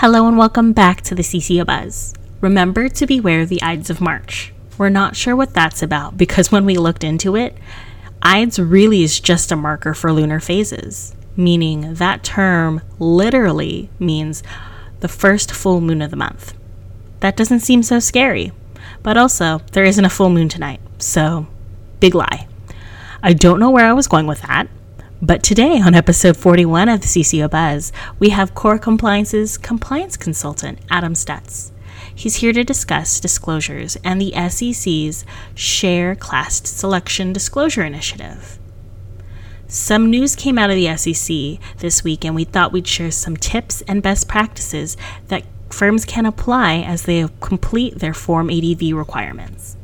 Hello and welcome back to the CCO Buzz. Remember to beware the Ides of March. We're not sure what that's about because when we looked into it, Ides really is just a marker for lunar phases, meaning that term literally means the first full moon of the month. That doesn't seem so scary, but also there isn't a full moon tonight, so big lie. I don't know where I was going with that, but today, on episode 41 of the CCO Buzz, we have Core Compliance's compliance consultant, Adam Stutz. He's here to discuss disclosures and the SEC's Share Class Selection Disclosure Initiative. Some news came out of the SEC this week, and we thought we'd share some tips and best practices that firms can apply as they complete their Form ADV requirements.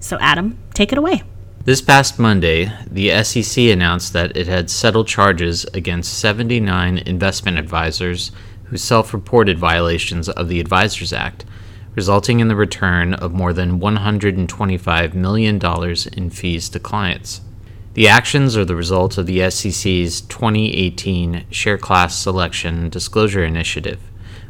So, Adam, take it away. This past Monday, the SEC announced that it had settled charges against 79 investment advisors who self reported violations of the Advisors Act, resulting in the return of more than $125 million in fees to clients. The actions are the result of the SEC's 2018 Share Class Selection Disclosure Initiative,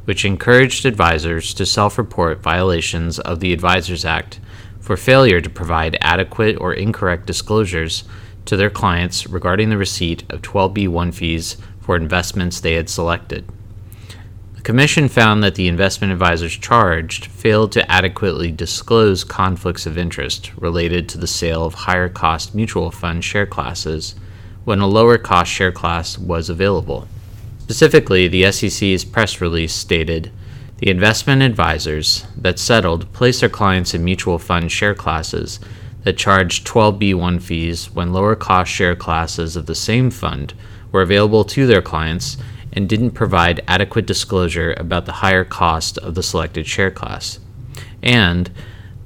which encouraged advisors to self report violations of the Advisors Act for failure to provide adequate or incorrect disclosures to their clients regarding the receipt of 12b1 fees for investments they had selected. The Commission found that the investment advisors charged failed to adequately disclose conflicts of interest related to the sale of higher cost mutual fund share classes when a lower cost share class was available. Specifically, the SEC's press release stated the investment advisors that settled placed their clients in mutual fund share classes that charged 12b1 fees when lower cost share classes of the same fund were available to their clients and didn't provide adequate disclosure about the higher cost of the selected share class. And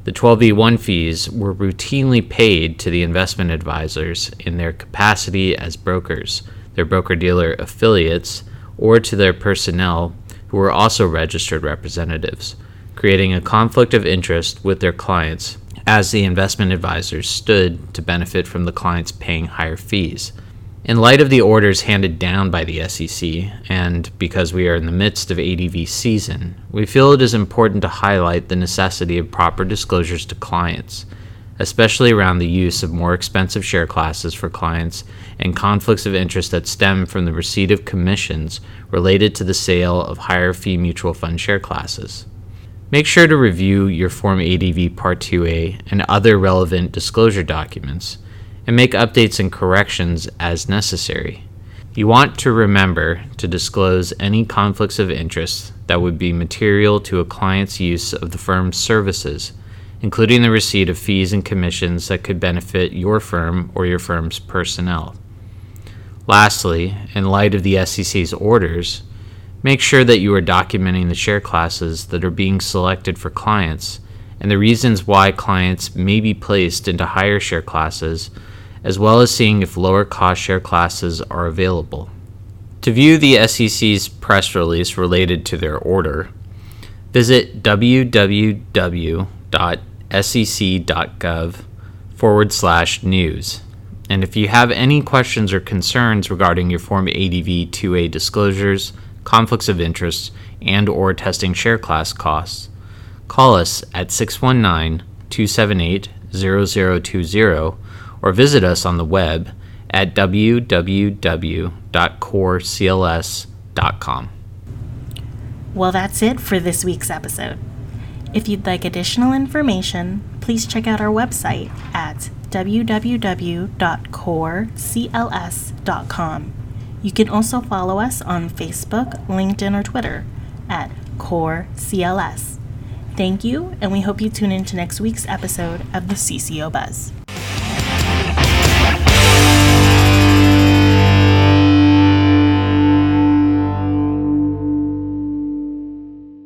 the 12b1 fees were routinely paid to the investment advisors in their capacity as brokers, their broker dealer affiliates, or to their personnel who were also registered representatives, creating a conflict of interest with their clients as the investment advisors stood to benefit from the clients paying higher fees. In light of the orders handed down by the SEC, and because we are in the midst of ADV season, we feel it is important to highlight the necessity of proper disclosures to clients especially around the use of more expensive share classes for clients and conflicts of interest that stem from the receipt of commissions related to the sale of higher fee mutual fund share classes. Make sure to review your Form ADV Part 2A and other relevant disclosure documents and make updates and corrections as necessary. You want to remember to disclose any conflicts of interest that would be material to a client's use of the firm's services including the receipt of fees and commissions that could benefit your firm or your firm's personnel. Lastly, in light of the SEC's orders, make sure that you are documenting the share classes that are being selected for clients and the reasons why clients may be placed into higher share classes, as well as seeing if lower cost share classes are available. To view the SEC's press release related to their order, visit www sec.gov forward slash news. And if you have any questions or concerns regarding your Form ADV 2A disclosures, conflicts of interest, and or testing share class costs, call us at 619-278-0020 or visit us on the web at www.corecls.com. Well, that's it for this week's episode. If you'd like additional information, please check out our website at www.corecls.com. You can also follow us on Facebook, LinkedIn, or Twitter at CoreCLS. Thank you, and we hope you tune in to next week's episode of the CCO Buzz.